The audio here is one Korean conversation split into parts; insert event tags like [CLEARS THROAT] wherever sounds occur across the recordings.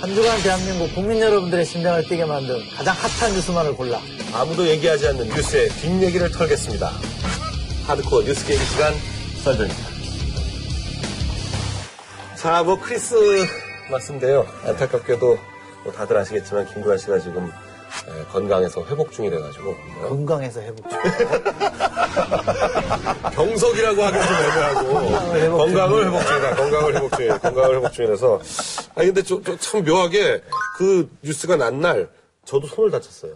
한 주간 대한민국 국민 여러분들의 심장을 뛰게 만든 가장 핫한 뉴스만을 골라 아무도 얘기하지 않는 뉴스의 뒷얘기를 털겠습니다. 하드코어 뉴스 게임 시간 썰전입니다. 자, 뭐 크리스마스인데요. 안타깝게도 뭐 다들 아시겠지만 김구라 씨가 지금 에, 건강에서 회복 중이래가지고 뭐 건강해서 회복 중. 병석이라고 하긴 좀 애매하고 회복 건강을 회복 중이다. 건강을 회복 중이다. 건강을 회복 중이라서 아니 근데 저, 저 참 묘하게 그 뉴스가 난 날 저도 손을 다쳤어요.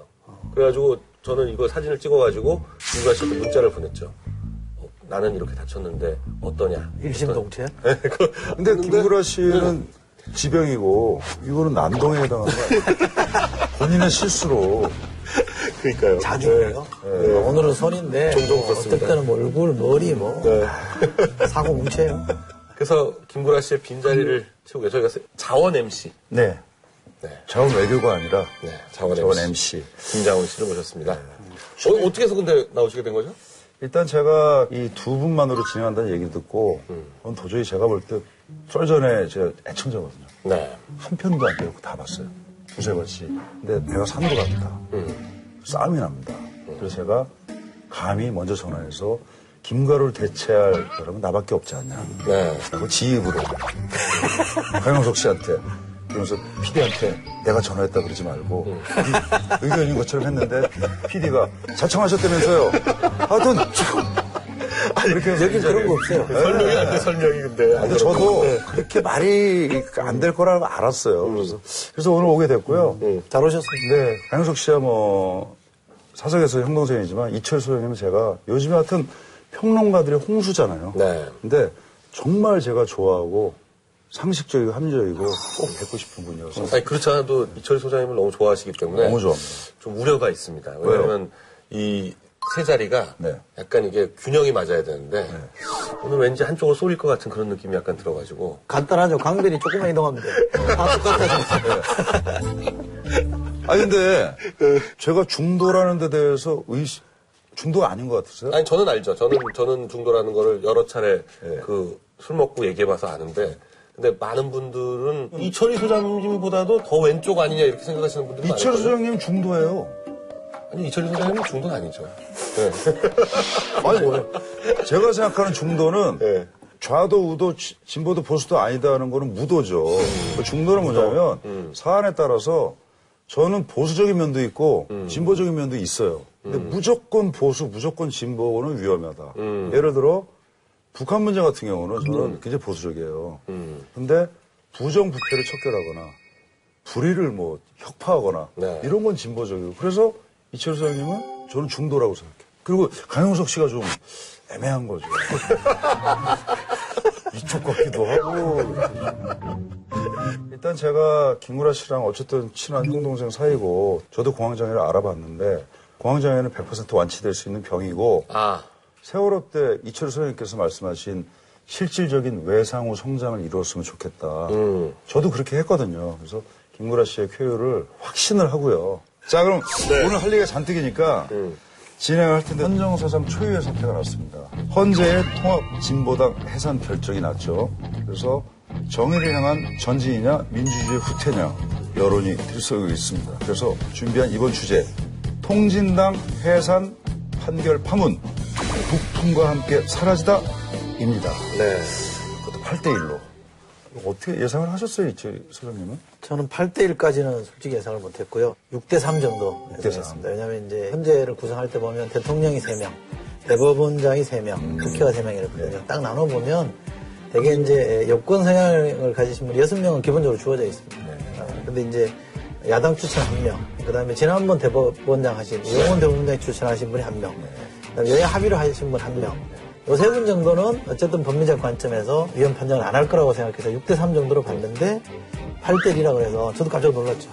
그래가지고 저는 이거 사진을 찍어가지고 김구라 씨한테 문자를 보냈죠. 어, 나는 이렇게 다쳤는데 어떠냐. 일심동체? 네, [LAUGHS] 그- 근데 김구라 씨는 지병이고 이거는 난동에 해당하는 거 아니에요? [LAUGHS] 본인의 실수로 그러니까요. 자주예요. 오늘은 손인데 종종 뭐. 어떨 때는 뭐 얼굴, 머리 뭐 네. [LAUGHS] 사고 뭉쳐요. 그래서 김구라 씨의 빈자리를 채우고 저희가 자원 MC. 네. 네. 자원 외교가 아니라 네, 자원, 자원 MC. MC. 김장훈 씨를 모셨습니다. 어, 어떻게 해서 근데 나오시게 된 거죠? 일단 제가 이 두 분만으로 진행한다는 얘기를 듣고 그건 도저히 제가 볼때 썰전에 제가 애청자거든요. 네. 한 편도 안 빼고 다 봤어요. 두세 번씩. 근데 배가 산으로 갑니다. 싸움이 납니다. 그래서 제가 감히 먼저 전화해서 김가루를 대체할 사람은 나밖에 없지 않냐. 네. 그 지입으로 강영석 씨한테 그러면서 PD한테 내가 전화했다 그러지 말고 이 의견인 것처럼 했는데 PD가 자청하셨다면서요. 하여튼 좀 이렇게 해서 여긴 그런 거 없어요. 설명이 안 돼, 설명이 근데. 근데 저도 그렇게 말이 안 될 거라고 알았어요. 그래서, 그래서 오늘 오게 됐고요. 잘 오셨습니다. 네, 강영석 씨야 뭐 사석에서 형 동생이지만 이철수 형님은 제가 요즘에 하여튼 평론가들의 홍수잖아요. 네. 근데 정말 제가 좋아하고 상식적이고 합리적이고 꼭 뵙고 싶은 분이어서 아니, 그렇지 않아도 이철 소장님을 너무 좋아하시기 때문에. 너무 좋아합니다. 좀 우려가 있습니다. 왜냐면 이 세 자리가 네. 약간 이게 균형이 맞아야 되는데 오늘 왠지 한쪽으로 쏠릴 것 같은 그런 느낌이 약간 들어가지고 간단하죠. 강변이 조금만 이동하면 돼요. 다 똑같아서. 아니 근데 제가 중도라는 데 대해서 의식 중도가 아닌 것 같으세요? 아니 저는 알죠. 저는 저는 중도라는 거를 여러 차례 네. 그술 먹고 얘기해봐서 아는데 근데 많은 분들은 이철희 소장님보다도 더 왼쪽 아니냐 이렇게 생각하시는 분들이 이철수 많거든요. 형님 중도예요. 아니 이철희 소장님은 중도는 아니죠. 네. [LAUGHS] 아니 제가 생각하는 중도는 네. 좌도 우도 지- 진보도 보수도 아니다는 거는 무도죠. 그 중도는 뭐냐면 사안에 따라서 저는 보수적인 면도 있고 진보적인 면도 있어요. 근데 무조건 보수, 무조건 진보는 위험하다. 예를 들어 북한 문제 같은 경우는 저는 굉장히 보수적이에요. 근데 부정부패를 척결하거나 불의를 뭐 혁파하거나 네. 이런 건 진보적이고 그래서 이철수 형님은 저는 중도라고 생각해요. 그리고 강용석 씨가 좀 애매한 거죠. [LAUGHS] 이쪽 같기도 하고. 일단 제가 김구라 씨랑 어쨌든 친한 형 동생 사이고 저도 공황장애를 알아봤는데 공황장애는 100% 완치될 수 있는 병이고 아 세월호 때 이철수 선생님께서 말씀하신 실질적인 외상 후 성장을 이루었으면 좋겠다. 음. 저도 그렇게 했거든요. 그래서 김구라 씨의 쾌유를 확신을 하고요. 자, 그럼 오늘 할 얘기가 잔뜩이니까 진행을 할 텐데 헌정사상 초유의 사태가 났습니다. 헌재의 통합 진보당 해산 결정이 났죠. 그래서 정의를 향한 전진이냐 민주주의 후퇴냐 여론이 들썩이고 있습니다. 그래서 준비한 이번 주제 통진당 해산 판결 파문 북풍과 함께 사라지다입니다. 네. 그것도 8대 1로. 어떻게 예상을 하셨어요, 이철 소장님은? 저는 8대1까지는 솔직히 예상을 못했고요. 6대3 정도 6대3. 예상했습니다. 왜냐하면 이제 현재를 구성할 때 보면 대통령이 3명, 대법원장이 3명, 국회가 3명 이렇거든요. 딱 나눠보면 대개 이제 여권 성향을 가지신 분 6명은 기본적으로 주어져 있습니다. 아, 근데 이제 야당 추천 1명, 그 다음에 지난번 대법원장 하신, 이용원 대법원장이 추천하신 분이 1명, 그 다음에 여야 합의로 하신 분 1명, 요 세 분 정도는 어쨌든 법리적 관점에서 위헌 판정을 안 할 거라고 생각해서 6대3 정도로 봤는데 8대 1이라 그래서 저도 깜짝 놀랐죠.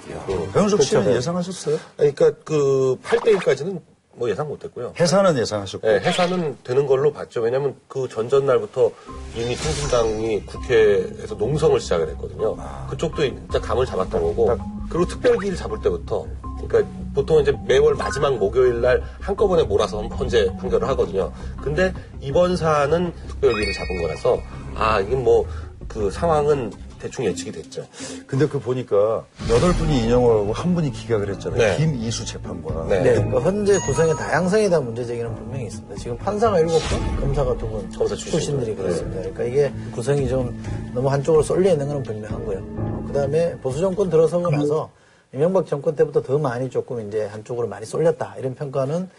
배현석 씨는 그렇죠. 예상하셨어요? 그러니까 그 8대 1까지는 뭐 예상 못했고요. 해산은 예상하셨고. 네, 해산은 되는 걸로 봤죠. 왜냐하면 그 전전 날부터 이미 통신당이 국회에서 농성을 시작을 했거든요. 그쪽도 일단 감을 잡았던 거고, 그리고 특별기를 잡을 때부터, 그러니까 보통 이제 매월 마지막 목요일 날 한꺼번에 몰아서 헌재 판결을 하거든요. 근데 이번 사안은 특별기를 잡은 거라서, 아, 이게 뭐, 그 상황은 대충 예측이 됐죠. 근데 그 보니까 여덟 분이 인용을 하고 한 분이 기각을 했잖아요. 네. 김이수 재판관. 네. 네, 그 현재 구성의 다양성에 대한 문제 제기는 분명히 있습니다. 지금 판사가 일곱 분, 검사가 두 분, 검사. 출신들이 그렇습니다. 그러니까 이게 구성이 좀 너무 한쪽으로 쏠려 있는 건 분명하고요. 그 다음에 보수 정권 들어서고 나서 이명박 정권 때부터 더 많이 조금 이제 한쪽으로 많이 쏠렸다 이런 평가는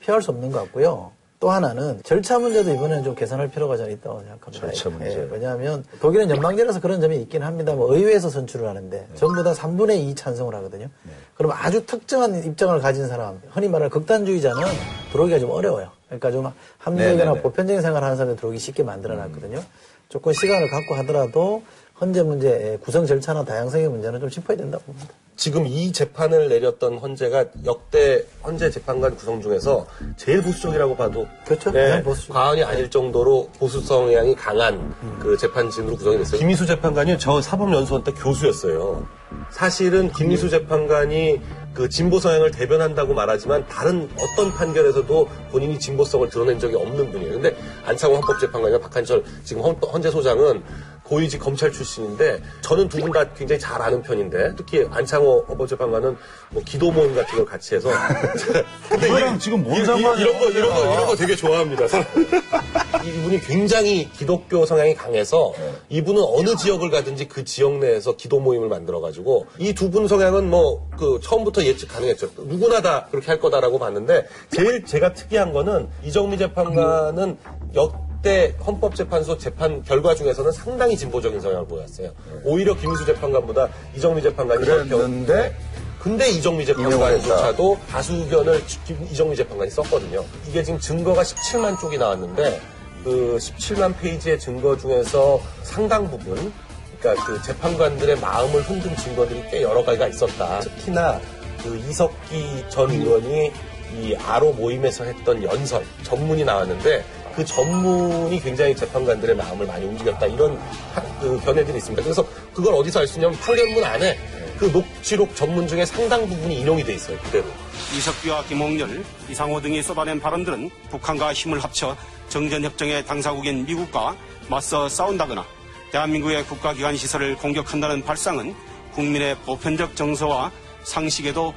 피할 수 없는 것 같고요. 또 하나는 절차 문제도 이번에는 좀 개선할 필요가 저는 있다고 생각합니다. 절차 문제. 예, 왜냐하면 독일은 연방제라서 그런 점이 있긴 합니다. 뭐 의회에서 선출을 하는데 전부 다 3분의 2 찬성을 하거든요. 그럼 아주 특정한 입장을 가진 사람, 흔히 말하는 극단주의자는 들어오기가 좀 어려워요. 그러니까 좀 합리적이나 네네네. 보편적인 생활을 하는 사람이 들어오기 쉽게 만들어놨거든요. 조금 시간을 갖고 하더라도 현재 문제, 구성 절차나 다양성의 문제는 좀 짚어야 된다고 봅니다. 지금 이 재판을 내렸던 헌재가 역대 헌재 재판관 구성 중에서 제일 보수적이라고 봐도 그렇죠. 네, 보수적. 과언이 아닐 정도로 보수 성향이 강한 그 재판진으로 구성이 됐어요. 김희수 재판관이 저 사법연수원 때 교수였어요. 사실은 김희수 재판관이 그 진보 성향을 대변한다고 말하지만 다른 어떤 판결에서도 본인이 진보성을 드러낸 적이 없는 분이에요. 근데 안창호 헌법재판관이나 박한철 지금 헌, 헌재 소장은 고위직 검찰 출신인데 저는 두 분 다 굉장히 잘 아는 편인데 특히 안창호 헌법재판관은 뭐 기도 모임 같은 걸 같이 해서 [LAUGHS] 근데 이거랑 이- 지금 뭔 상관이야? 이런 거 이런 거 이런 거 되게 좋아합니다. [LAUGHS] 이분이 굉장히 기독교 성향이 강해서 이분은 어느 지역을 가든지 그 지역 내에서 기도 모임을 만들어 가지고 이 두 분 성향은 뭐 그 처음부터 예측 가능했죠. 누구나 다 그렇게 할 거다라고 봤는데 제일 제가 특이한 거는 이정미 재판관은 역 대 헌법재판소 재판 결과 중에서는 상당히 진보적인 성향을 보였어요. 오히려 김희수 재판관보다 이정미 재판관이 더 그랬는데 근데 이정미 재판관조차도 다수 의견을 김- 이정미 재판관이 썼거든요. 이게 지금 증거가 17만 쪽이 나왔는데 그 17만 페이지의 증거 중에서 상당 부분 그러니까 그 재판관들의 마음을 흔든 증거들이 꽤 여러 가지가 있었다. 특히나 그 이석기 전 의원이 이 아로 모임에서 했던 연설 전문이 나왔는데 그 전문이 굉장히 재판관들의 마음을 많이 움직였다 이런 하- 그 견해들이 있습니다. 그래서 그걸 어디서 알 수 있냐면 판결문 안에 그 녹취록 전문 중에 상당 부분이 인용이 돼 있어요 그대로. 이석기와 김홍렬, 이상호 등이 쏟아낸 발언들은 북한과 힘을 합쳐 정전협정의 당사국인 미국과 맞서 싸운다거나 대한민국의 국가기관 시설을 공격한다는 발상은 국민의 보편적 정서와 상식에도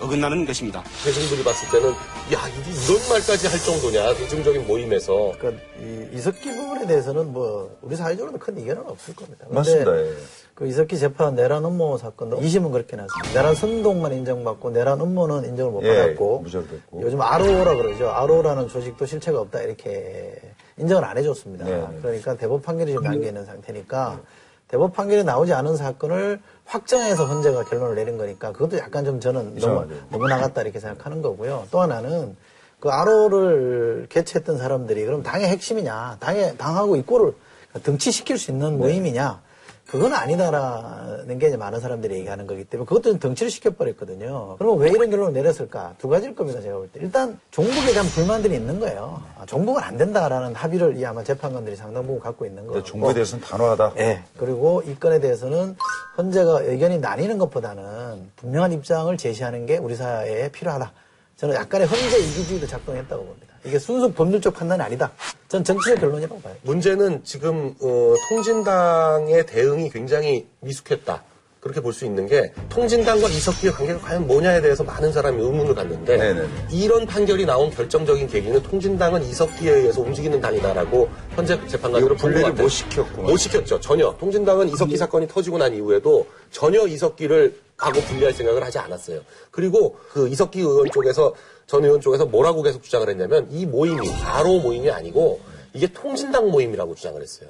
어긋나는 것입니다. 대중들이 봤을 때는 야 이게 이런 말까지 할 정도냐 대중적인 모임에서 그러니까 이 이석기 부분에 대해서는 뭐 우리 사회적으로는 큰 이견은 없을 겁니다. 근데 맞습니다. 예. 그 이석기 재판 내란 음모 사건도 2심은 그렇게 났습니다. 내란 선동만 인정받고 내란 음모는 인정을 못 예, 받았고 무죄됐고. 요즘 아로라 그러죠. 아로라는 조직도 실체가 없다 이렇게 인정을 안 해줬습니다. 네, 네. 그러니까 대법 판결이 지금 남겨 있는 상태니까 대법 판결이 나오지 않은 사건을 확정해서 헌재가 결론을 내린 거니까 그것도 약간 좀 저는 너무, 이상하죠. 너무 나갔다 이렇게 생각하는 거고요. 또 하나는 그 아로를 개최했던 사람들이 그럼 당의 핵심이냐, 당의 당하고 입고를 등치시킬 수 있는 모임이냐, 그건 아니다라는 게 이제 많은 사람들이 얘기하는 거기 때문에 그것도 좀 덩치를 시켜버렸거든요. 그러면 왜 이런 결론을 내렸을까? 두 가지일 겁니다, 제가 볼 때. 일단 종북에 대한 불만들이 있는 거예요. 아, 종북은 안 된다라는 합의를 이 아마 재판관들이 상당 부분 갖고 있는. 근데 종부에 대해서는 단호하다. 예. 그리고 이 건에 대해서는 헌재가 의견이 나뉘는 것보다는 분명한 입장을 제시하는 게 우리 사회에 필요하다. 저는 약간의 헌재 이기주의도 작동했다고 봅니다. 이게 순수 법률적 판단이 아니다. 전 정치적 결론이라고 봐요. 문제는 지금 어, 통진당의 대응이 굉장히 미숙했다. 그렇게 볼 수 있는 게 통진당과 이석기의 관계가 과연 뭐냐에 대해서 많은 사람이 의문을 갖는데 네네네. 이런 판결이 나온 결정적인 계기는 통진당은 이석기에 의해서 움직이는 당이다라고 현재 재판관들은 이거 분리를. 못 시켰구만. 못 시켰죠. 전혀. 통진당은 이석기 사건이 터지고 난 이후에도 전혀 이석기를 하고 분리할 생각을 하지 않았어요. 그리고 그 이석기 의원 쪽에서 전 의원 쪽에서 뭐라고 계속 주장을 했냐면 이 모임이 바로 모임이 아니고 이게 통진당 모임이라고 주장을 했어요.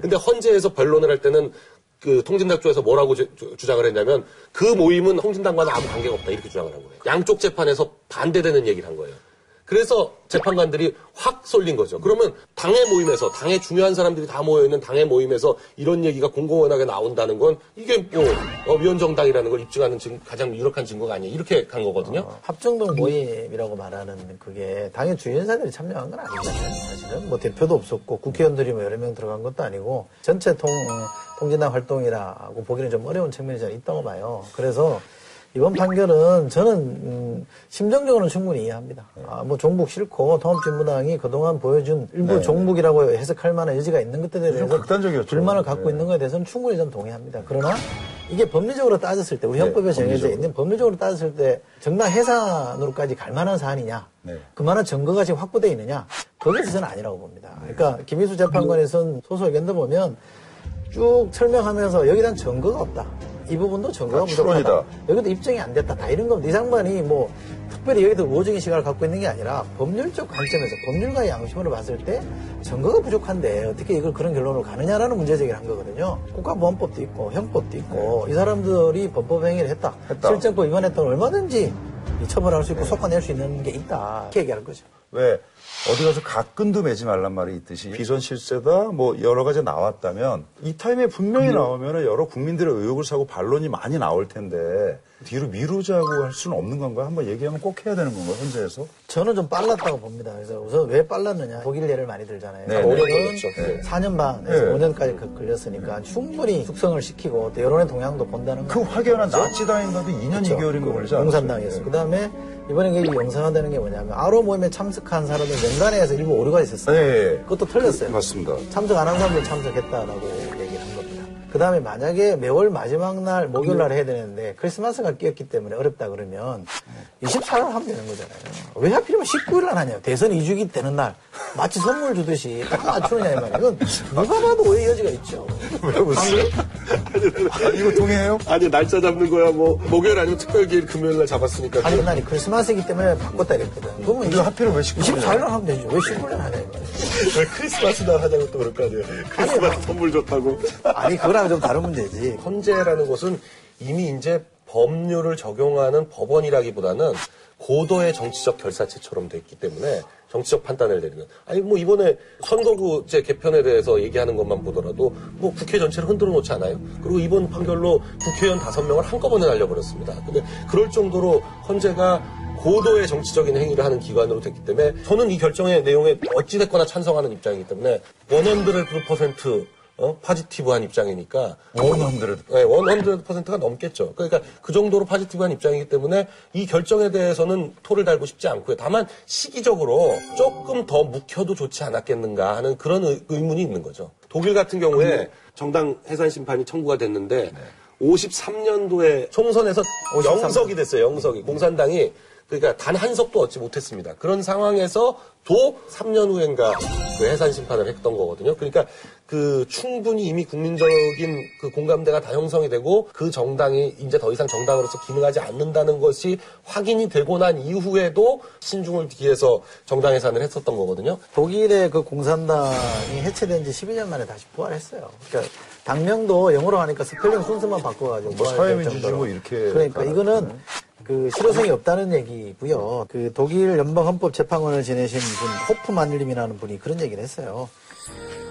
근데 헌재에서 변론을 할 때는 그 통진당 쪽에서 뭐라고 주, 장을 했냐면 그 모임은 통진당과는 아무 관계가 없다 이렇게 주장을 한 거예요. 양쪽 재판에서 반대되는 얘기를 한 거예요. 그래서 재판관들이 확 쏠린 거죠. 그러면 당의 모임에서 당의 중요한 사람들이 다 모여 있는 당의 모임에서 이런 얘기가 공공연하게 나온다는 건 이게 뭐 어, 위헌정당이라는 걸 입증하는 증- 가장 유력한 증거가 아니에요. 이렇게 간 거거든요. 합정동 모임이라고 말하는 그게 당의 주연사들이 참여한 건 아니잖아요. 사실은 뭐 대표도 없었고 국회의원들이 뭐 여러 명 들어간 것도 아니고 전체 통 통진당 활동이라고 보기는 좀 어려운 측면이 있다고 봐요. 그래서 이번 판결은 저는 음, 심정적으로는 충분히 이해합니다. 아, 뭐 종북 싫고 통합진보당이 그동안 보여준 일부 네. 종북이라고 해석할 만한 여지가 있는 것들에 좀 대해서 극단적이었죠. 불만을 갖고 네. 있는 것에 대해서는 충분히 좀 동의합니다. 그러나 이게 법리적으로 따졌을 때 우리 헌법에 정해져 법리적으로. 있는 법리적으로 따졌을 때 정당 해산으로까지 갈 만한 사안이냐 네. 그만한 증거가 지금 확보되어 있느냐 거기에 있어서는 아니라고 봅니다. 그러니까 김희수 재판관에선 소소 의견도 보면 쭉 설명하면서 여기에 대한 증거가 없다. 이 부분도 증거가 아, 부족하다. 여기도 입증이 안 됐다. 다 이런 겁니다. 이 장관이 뭐 특별히 여기도 우호적인 시각을 갖고 있는 게 아니라 법률적 관점에서 법률가의 양심으로 봤을 때 증거가 부족한데 어떻게 이걸 그런 결론으로 가느냐라는 문제 제기를 한 거거든요. 국가보안법도 있고 형법도 있고 이 사람들이 범법 행위를 했다. 네. 했다. 실정법 위반했다면 얼마든지 이 처벌할 수 있고 속아낼 수 있는 게 있다. 이렇게 얘기할 거죠. 왜 어디 가서 가끈도 매지 말란 말이 있듯이 비선 실세다 뭐 여러 가지 나왔다면 이 타임에 분명히 나오면 여러 국민들의 의혹을 사고 반론이 많이 나올 텐데 뒤로 미루자고 할 수는 없는 건가요? 한번 얘기하면 꼭 해야 되는 건가요? 현재에서? 저는 좀 빨랐다고 봅니다. 그래서 우선 왜 빨랐느냐. 독일 예를 많이 들잖아요. 네, 독일은 네, 그렇죠. 네. 4년 반에서 네. 5년까지 걸렸으니까 충분히 숙성을 시키고 또 여론의 동향도 본다는 그. 확연한 나치 당인가도 2년 2개월인 거 걸리지 않았어요? 공산당에서. 그 다음에 이번에 이 영상화되는 게 뭐냐면 아로 모임에 참석한 사람들 명단에서 일부 오류가 있었어요. 네. 그것도 틀렸어요. 맞습니다. 참석 안 한 사람들 참석했다라고. 그 다음에 만약에 매월 마지막 날, 목요일 날 해야 되는데 크리스마스가 끼었기 때문에 어렵다 그러면 24일 하면 되는 거잖아요. 왜 하필이면 19일 날 하냐. 대선 2주기 되는 날. 마치 선물 주듯이 딱 맞추느냐, 이 말이야. 이건 누가 봐도 오해 여지가 있죠. 왜 웃어요? 아, 이거 동의해요? 아니 날짜 잡는 거야 뭐 목요일 아니면 특별기일 금요일 날 잡았으니까 아니, 그날이 크리스마스이기 때문에 바꿨다 이랬거든. 그러면 이거 하필은 왜 19일 24일 날 하면 되죠. 왜 19일 날 하냐, 이 말이야. 왜 크리스마스 날 하자고 또 그럴 거 아니에요 크리스마스 선물 줬다고 아니, 그 거랑 좀 다른 문제지. 헌재라는 곳은 이미 이제 법률을 적용하는 법원이라기보다는 고도의 정치적 결사체처럼 됐기 때문에 정치적 판단을 내리는. 아니 뭐 이번에 선거구제 개편에 대해서 얘기하는 것만 보더라도 뭐 국회 전체를 흔들어 놓지 않아요. 그리고 이번 판결로 국회의원 다섯 명을 한꺼번에 날려버렸습니다. 근데 그럴 정도로 헌재가 고도의 정치적인 행위를 하는 기관으로 됐기 때문에 저는 이 결정의 내용에 어찌됐거나 찬성하는 입장이기 때문에 100% 어? 파지티브한 입장이니까 원헌드레드. 네, 100%가 넘겠죠. 그러니까 그 정도로 파지티브한 입장이기 때문에 이 결정에 대해서는 토를 달고 싶지 않고요. 다만 시기적으로 조금 더 묵혀도 좋지 않았겠는가 하는 그런 의, 의문이 있는 거죠. 독일 같은 경우에 정당 해산 심판이 청구가 됐는데 53년도에 총선에서 영석이 됐어요. 영석이 공산당이 그러니까 단 한 석도 얻지 못했습니다. 그런 상황에서 도 3년 후엔가 그 해산 심판을 했던 거거든요. 그러니까 그 충분히 이미 국민적인 그 공감대가 다 형성이 되고 그 정당이 이제 더 이상 정당으로서 기능하지 않는다는 것이 확인이 되고 난 이후에도 신중을 기해서 정당 해산을 했었던 거거든요. 독일의 그 공산당이 해체된 지 12년 만에 다시 부활했어요. 그러니까 당명도 영어로 하니까 스펠링 순서만 바꿔가지고 뭐 사회민주주의. 뭐 이렇게 그러니까 이거는 그 실효성이 없다는 얘기고요. 그 독일 연방 헌법 재판관을 지내신 분 호프만님이라는 분이 그런 얘기를 했어요.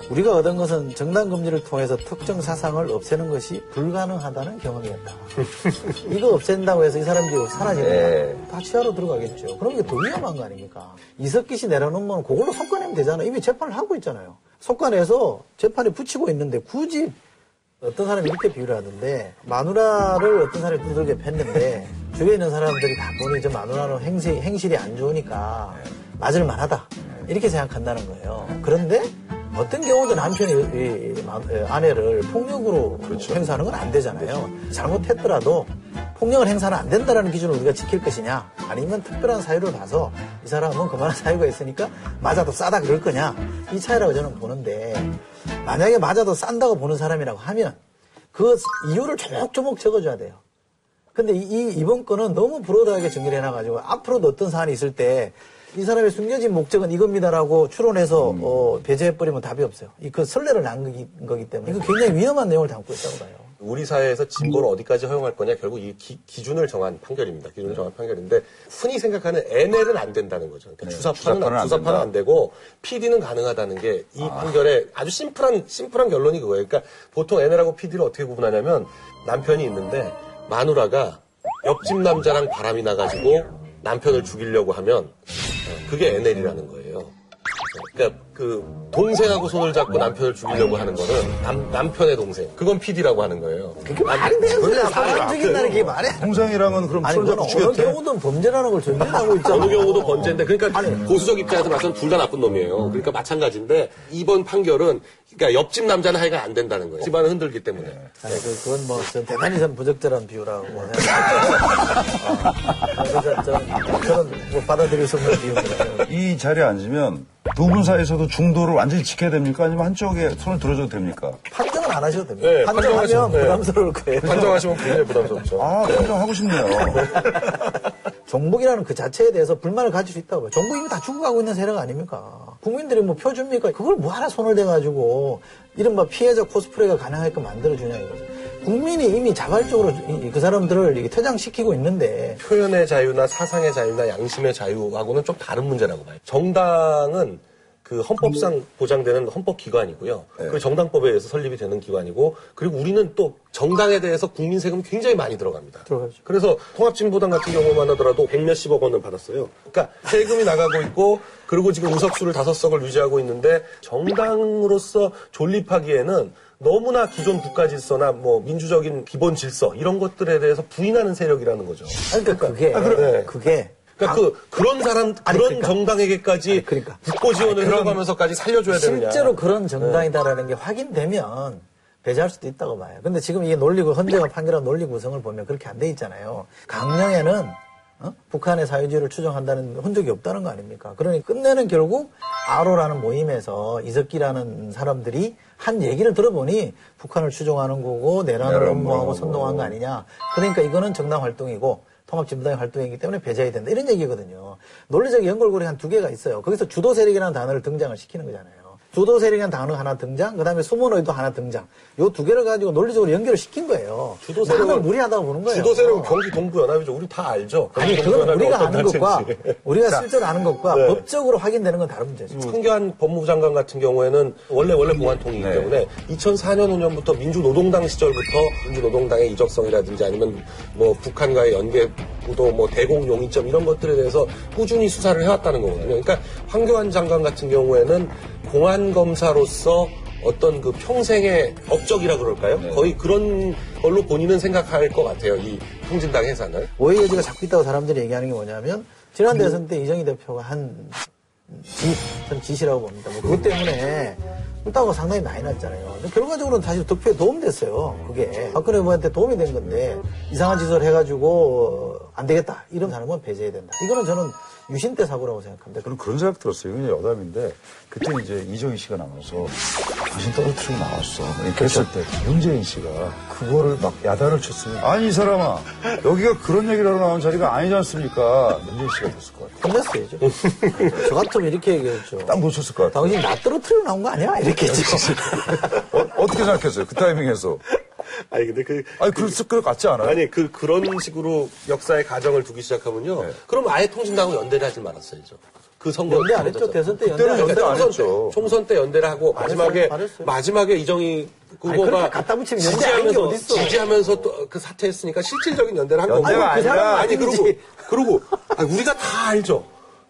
우리가 얻은 것은 정당 금지를 통해서 특정 사상을 없애는 것이 불가능하다는 경험이었다. [LAUGHS] 이거 없앤다고 해서 이 사람들이 사라지느냐? 네. 다 치하로 들어가겠죠. 그럼 이게 더 위험한 거 아닙니까? 이석기 씨 내려놓으면 그걸로 속아내면 되잖아. 이미 재판을 하고 있잖아요. 속아내서 재판에 붙이고 있는데 굳이 어떤 사람이 이렇게 비유를 하던데 마누라를 어떤 사람이 두들겨 팼는데 주위에 있는 사람들이 다 보니 저 마누라는 행시, 행실이 안 좋으니까 맞을 만하다 이렇게 생각한다는 거예요. 그런데 어떤 경우도 남편이 아내를 폭력으로 행사하는 건 안 되잖아요. 잘못했더라도 폭력을 행사는 안 된다는 기준을 우리가 지킬 것이냐 아니면 특별한 사유를 봐서 이 사람은 그만한 사유가 있으니까 맞아도 싸다 그럴 거냐 이 차이라고 저는 보는데 만약에 맞아도 싼다고 보는 사람이라고 하면 그 이유를 조목조목 적어줘야 돼요. 근데 이, 이- 이번 건은 너무 브로드하게 정리를 해놔가지고 앞으로도 어떤 사안이 있을 때 이 사람의 숨겨진 목적은 이겁니다라고 추론해서 어, 배제해버리면 답이 없어요. 이그 설레를 난 거기, 거기 때문에 이거 굉장히 위험한 내용을 담고 있다고 봐요. 우리 사회에서 진보를 어디까지 허용할 거냐 결국 이 기, 준을 정한 판결입니다. 기준을 정한 판결인데 흔히 생각하는 NL은 안 된다는 거죠. 그러니까 주사파는, 주사파는 안 주사파는 된다. 안 되고 PD는 가능하다는 게이 판결의 아주 심플한 심플한 결론이 그거예요. 그러니까 보통 NL하고 PD를 어떻게 구분하냐면 남편이 있는데 마누라가 옆집 남자랑 바람이 나가지고 남편을 죽이려고 하면 어, 그게 NL이라는 거예요. 그러니까 그 동생하고 손을 잡고 남편을 죽이려고 하는 거는 남, 남편의 동생. 그건 PD라고 하는 거예요. 그게 말이 되는 소리야. 사람 죽인다는 게 말이 안 돼. 동생이랑은 그럼 아니, 손 잡고 어느 죽였대. 경우든 범죄라는 걸 전제하고 있잖아. 어느 경우도 번제인데 그러니까 고수적 입장에서 봐서는 둘 다 나쁜 놈이에요. 그러니까 마찬가지인데 이번 판결은 그러니까 옆집 남자는 하여가 안 된다는 거예요. 집안을 흔들기 때문에. 아니, 그, 그건 뭐, 전 대단히 전 부적절한 비유라고 생각합니다. 그래서 전, 저는 뭐 받아들일 수 없는 비유입니다. 이 자리에 앉으면 두 분 사이에서도 중도를 완전히 지켜야 됩니까? 아니면 한쪽에 손을 들어줘도 됩니까? 판정은 안 하셔도 됩니다. 네, 판정하면 네. 부담스러울 거예요. 판정하시면 굉장히 부담스럽죠. 아, 판정하고 싶네요. [LAUGHS] 종북이라는 그 자체에 대해서 불만을 가질 수 있다고요. 종북이 이미 다 죽어가고 있는 세력 아닙니까? 국민들이 뭐 표줍니까? 그걸 뭐 하나 손을 대가지고 이른바 피해자 코스프레가 가능하게끔 만들어주냐 이거죠. 국민이 이미 자발적으로 이- 그 사람들을 퇴장시키고 있는데 표현의 자유나 사상의 자유나 양심의 자유하고는 좀 다른 문제라고 봐요. 정당은 그 헌법상 보장되는 헌법 기관이고요. 그리고 정당법에 의해서 설립이 되는 기관이고, 그리고 우리는 또 정당에 대해서 국민 세금 굉장히 많이 들어갑니다. 들어가죠. 그래서 통합진보당 같은 경우만 하더라도 백 몇십억 원을 받았어요. 그러니까 세금이 나가고 있고, 그리고 지금 의석수를 다섯 석을 유지하고 있는데, 정당으로서 존립하기에는 너무나 기존 국가 질서나 뭐 민주적인 기본 질서 이런 것들에 대해서 부인하는 세력이라는 거죠. 아니, 그러니까 그게 네. 그게 그러니까 그 그런 사람 아니, 그런 그러니까. 정당에게까지 아니, 그러니까. 국고 지원을 해가면서까지 살려줘야 되느냐? 실제로 그런 정당이다라는 게 확인되면 배제할 수도 있다고 봐요. 근데 지금 이게 논리고 헌재가 판결한 논리 구성을 보면 그렇게 안 돼 있잖아요. 강령에는 어? 북한의 사회주의를 추정한다는 흔적이 없다는 거 아닙니까? 그러니 끝내는 결국 아로라는 모임에서 이석기라는 사람들이 한 얘기를 들어보니 북한을 추종하는 거고 내란을 뭐하고. 선동한 거 아니냐. 그러니까 이거는 정당 활동이고 통합진보당의 활동이기 때문에 배제해야 된다. 이런 얘기거든요. 논리적 연결고리 한 두 개가 있어요. 거기서 주도 세력이라는 단어를 등장을 시키는 거잖아요. 주도 세력이라는 단어 하나 등장, 그 다음에 숨은 의도 하나 등장. 요 두 개를 가지고 논리적으로 연결을 시킨 거예요. 주도 나는 세력은 무리하다고 보는 거예요. 주도 세력은 경기 동부연합이죠. 우리 다 알죠. 아니, 그건 우리가 아는 것과, 단체인지. [LAUGHS] 우리가 실제로 아는 것과 네. 법적으로 확인되는 건 다른 문제죠. 황교안 법무부 장관 같은 경우에는 원래 원래 공안통이기 네. 때문에 2004년 5년부터 민주노동당 시절부터 민주노동당의 이적성이라든지 아니면 뭐 북한과의 연계 구도 뭐 대공 용의점 이런 것들에 대해서 꾸준히 수사를 해왔다는 거거든요. 그러니까 황교안 장관 같은 경우에는 공안 검사로서 어떤 그 평생의 업적이라 그럴까요? 거의 그런 걸로 본인은 생각할 것 같아요. 이 통진당 해산을. 오해 여지가 자꾸 있다고 사람들이 얘기하는 게 뭐냐면, 지난 대선 때 이정희 대표가 한 지, 전 지시라고 봅니다. 뭐 그것 때문에 꿀따가 상당히 많이 났잖아요. 결과적으로는 사실 득표에 도움됐어요. 그게. 박근혜 후보한테 도움이 된 건데, 이상한 짓을 해가지고, 어, 안 되겠다. 이런 사람은 배제해야 된다. 이거는 저는 유신 때 사고라고 생각합니다. 저는 그런 생각 들었어요. 이게 여담인데 그때 이제 이정희 씨가 나와서 당신 떨어뜨리고 나왔어. 이렇게 했을 때 문재인 씨가 그거를 막 야단을 쳤어요. 아니 이 사람아 여기가 그런 얘기를 하러 나온 자리가 아니지 않습니까? 문재인 씨가 됐을 것 같아요. 혼냈어야죠. [LAUGHS] 저 같으면 이렇게 얘기했죠. 딱 놓쳤을 것 같아요. 당신 나 떨어뜨리고 나온 거 아니야? 이렇게 [LAUGHS] 했죠. 어, 어떻게 생각했어요? 그 타이밍에서. 아니 근데 그 아니 그랬을 것 같지 않아요? 아니 그 그런 식으로 역사의 가정을 두기 시작하면요. 네. 그럼 아예 통진당하고 연대를 하지 말았어야죠. 그 선거 연대 안 했죠. 대선 때 연대 연대. 안 총선 했죠. 때, 총선 때 연대를 하고 마지막에 안 했어요. 마지막에 이정희 후보가 갖다 붙이면 지지하면서. 지지하면서 또 그 사퇴했으니까 실질적인 연대를 한 거고. 그 아니 그러고 아니지. 그러고 아니, 우리가 다 알죠.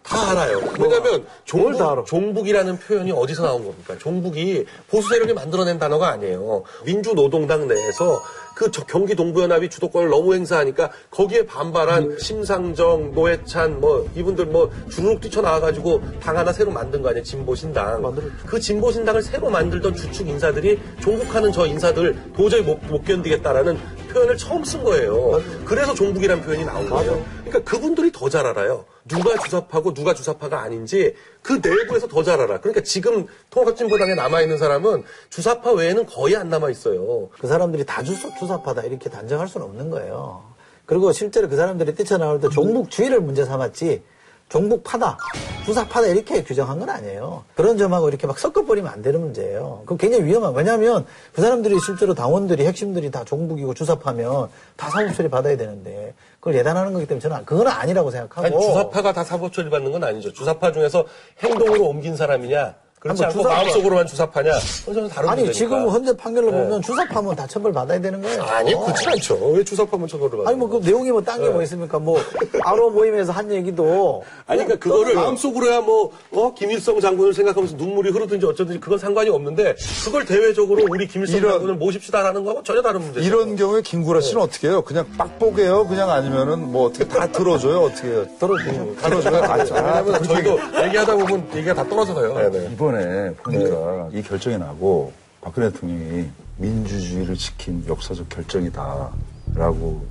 다 알아요. 왜냐면 뭘다 알아? 종북, 종북 이라는 표현이 어디서 나온 겁니까? 종북이 보수 세력이 만들어낸 단어가 아니에요. 민주노동당 내에서 그 저- 경기 동부연합이 주도권을 너무 행사하니까 거기에 반발한 심상정, 노회찬 뭐 이분들 뭐 주르륵 뛰쳐나와가지고 당 하나 새로 만든 거 아니에요? 진보신당. 만들었죠. 그 진보신당을 새로 만들던 주축 인사들이 종북하는 저 인사들 도저히 못, 못 견디겠다라는 표현을 처음 쓴 거예요. 그래서 종북이라는 표현이 나온 거예요. 그러니까 그분들이 더 잘 알아요. 누가 주사파고 누가 주사파가 아닌지 그 내부에서 더 잘 알아. 그러니까 지금 통합진보당에 남아있는 사람은 주사파 외에는 거의 안 남아있어요. 그 사람들이 다 주사, 주사파다 이렇게 단정할 수는 없는 거예요. 그리고 실제로 그 사람들이 뛰쳐나올 때 종북주의를 문제 삼았지 종북파다, 주사파다 이렇게 규정한 건 아니에요. 그런 점하고 이렇게 막 섞어버리면 안 되는 문제예요. 그거 굉장히 위험한 왜냐하면 그 사람들이 실제로 당원들이 핵심들이 다 종북이고 주사파면 다 사법 처리 받아야 되는데 그걸 예단하는 거기 때문에 저는 그건 아니라고 생각하고 아니, 주사파가 다 사법 처리 받는 건 아니죠. 주사파 중에서 행동으로 옮긴 사람이냐, 그 그렇지 한번 않고 주사- 마음속으로만 주사파냐? 그건 다른 아니 문제니까. 지금 현재 판결로 보면 주사파면 다 처벌 받아야 되는 거예요. 아니 어. 그렇지 않죠. 왜 주사파면 처벌을 받아? 아니 뭐 그 내용이 뭐 딴 게뭐 있습니까? 뭐 아로 모임에서 한 얘기도 아니, 그러니까 그거를 마음속으로야 뭐, 어, 김일성 장군을 생각하면서 눈물이 흐르든지 어쩌든지 그건 상관이 없는데, 그걸 대외적으로 우리 김일성 이런- 장군을 모십시다라는 거하고 전혀 다른 문제죠. 이런 경우에 김구라 씨는 어떻게 해요? 그냥 빡보게요? 그냥 아니면은 뭐 어떻게 다 들어줘요? 어떻게 해요? 들어주죠. [LAUGHS] 들어줘요? 아, 왜냐면 저희도 얘기하다 보면 얘기가 다 떨어져 가요. 네네. 이번에 보니까 이 결정이 나고 박근혜 대통령이 민주주의를 지킨 역사적 결정이다라고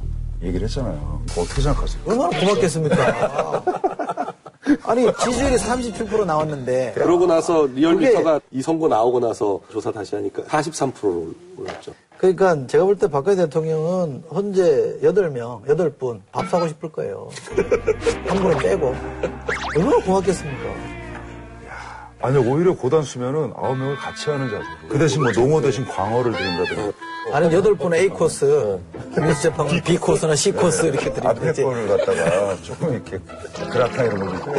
얘기를 했잖아요. 어떻게 생각하세요? 얼마나 고맙겠습니까? [LAUGHS] 아니 지지율이 37% 나왔는데 그러고 나서 리얼미터가 그게- 이 선거 나오고 나서 조사 다시 하니까 43%로 올랐죠. 그러니까 제가 볼 때 박근혜 대통령은 현재 8명, 8분 밥 사고 싶을 거예요. 한 분은 빼고. 얼마나 고맙겠습니까? 아니 오히려 고단수면은 아홉 명을 같이 하는 자세. 그 대신 뭐 농어 대신 광어를 드린다든가. 다른 8분은 A 코스, 김민수 재판관 B 코스나 C 코스 이렇게 앞에 드리는지 거를 갖다가 조금 이렇게 그라탕 이런 끄고.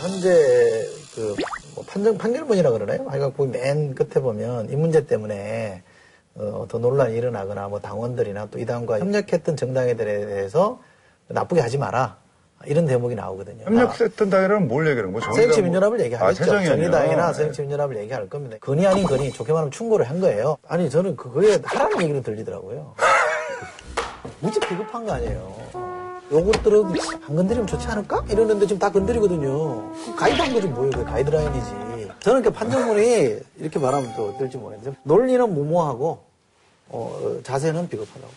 현재 그뭐 판정 판결문이라 그러나요? 하여간 거기 맨 끝에 보면 이 문제 때문에 어, 더 논란이 일어나거나 뭐 당원들이나 또 이 당과 협력했던 정당에들에 대해서 나쁘게 하지 마라 이런 대목이 나오거든요. 아, 협력했던 당이라는 뭘 얘기하는? 정의당 새정치민주연합을 뭐- 얘기하겠죠. 아? 정의당이나 네. 새정치민주연합을 얘기할 겁니다. 근이 아닌 근이 좋게 말하면 충고를 한 거예요. 아니 저는 그거에 하라는 얘기로 들리더라고요. [LAUGHS] 무지 비겁한 거 아니에요. 요것들은 안 건드리면 좋지 않을까? 이러는데 지금 다 건드리거든요. 그 가이드한 거지 뭐예요. 그 가이드라인이지. 저는 그 판정문이 이렇게 말하면 또 어떨지 모르겠는데 논리는 무모하고 어, 자세는 비겁하다고.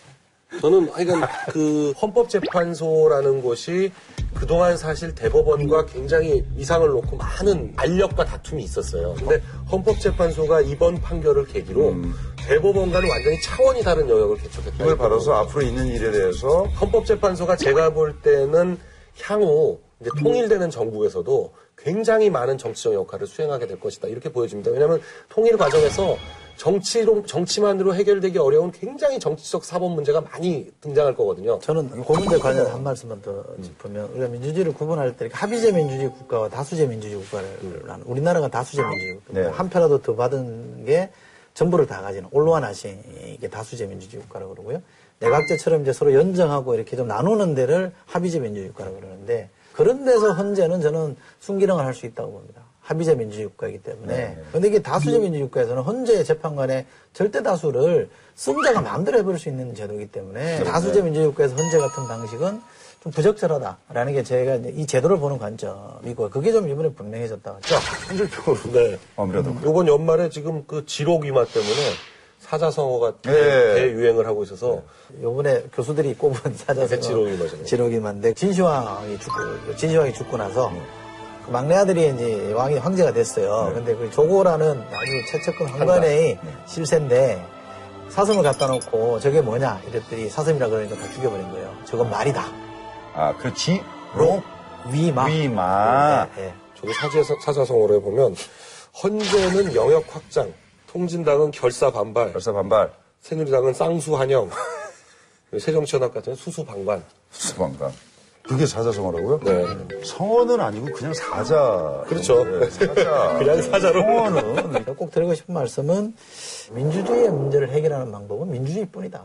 저는 하여간 그 헌법재판소라는 곳이 그동안 사실 대법원과 굉장히 이상을 놓고 많은 알력과 다툼이 있었어요. 근데 헌법재판소가 이번 판결을 계기로 대법원과는 완전히 차원이 다른 영역을 개척했다. 이걸 받아서 앞으로 있는 일에 대해서 헌법재판소가 제가 볼 때는 향후 이제 통일되는 정부에서도 굉장히 많은 정치적 역할을 수행하게 될 것이다. 이렇게 보여집니다. 왜냐하면 통일 과정에서 정치로, 정치만으로 해결되기 어려운 굉장히 정치적 사법 문제가 많이 등장할 거거든요. 저는 그 문제 관련해서 한 말씀만 더 짚으면 우리가 민주주의를 구분할 때 합의제 민주주의 국가와 다수제 민주주의 국가를 나누 우리나라가 다수제 민주주의 국가입니다. 네. 한 표라도 더 받은 게 전부를 다 가지는 올로아나시 이게 다수제 민주주의 국가라고 그러고요. 내각제처럼 이제 서로 연정하고 이렇게 좀 나누는 데를 합의제 민주주의 국가라고 그러는데 그런 데서 헌재는 저는 순기능을 할 수 있다고 봅니다. 합의제 민주주의 국가이기 때문에. 그런데 이게 다수제 민주주의 국가에서는 헌재 재판관의 절대 다수를 승자가 마음대로 해버릴 수 있는 제도이기 때문에 다수제 민주주의 국가에서 헌재 같은 방식은 좀 부적절하다라는 게 제가 이제 이 제도를 보는 관점이고 그게 좀 이번에 분명해졌다. 자, 현실적으로. 네. 아무래도 요번 연말에 지금 그 지록이마 때문에 사자성어가 대- 네. 대유행을 하고 있어서 요번에 교수들이 꼽은 사자성어 지록이마잖아요. 지록이마인데 진시황이 죽고 진시황이 죽고 나서 그 막내 아들이 이제 왕이 황제가 됐어요. 근데 그 조고라는 아주 최측근 황관의 실세인데 사슴을 갖다 놓고 저게 뭐냐 이랬더니 사슴이라 그러니까 다 죽여버린 거예요. 저건 말이다. 아 그렇지 록 위마. 위마 네, 네. 저기 사제, 사자성어로 해보면 헌재는 영역 확장, 통진당은 결사 반발, 벌써 반발 새누리당은 쌍수 환영, 새정치연합 같은 수수 방관. 수방관 그게 사자성어라고요? 네. 성어는 아니고 그냥 사자 그렇죠. 네, 사자 [LAUGHS] 그냥 사자로. 성어는 제가 꼭 드리고 싶은 말씀은 민주주의의 문제를 해결하는 방법은 민주주의뿐이다.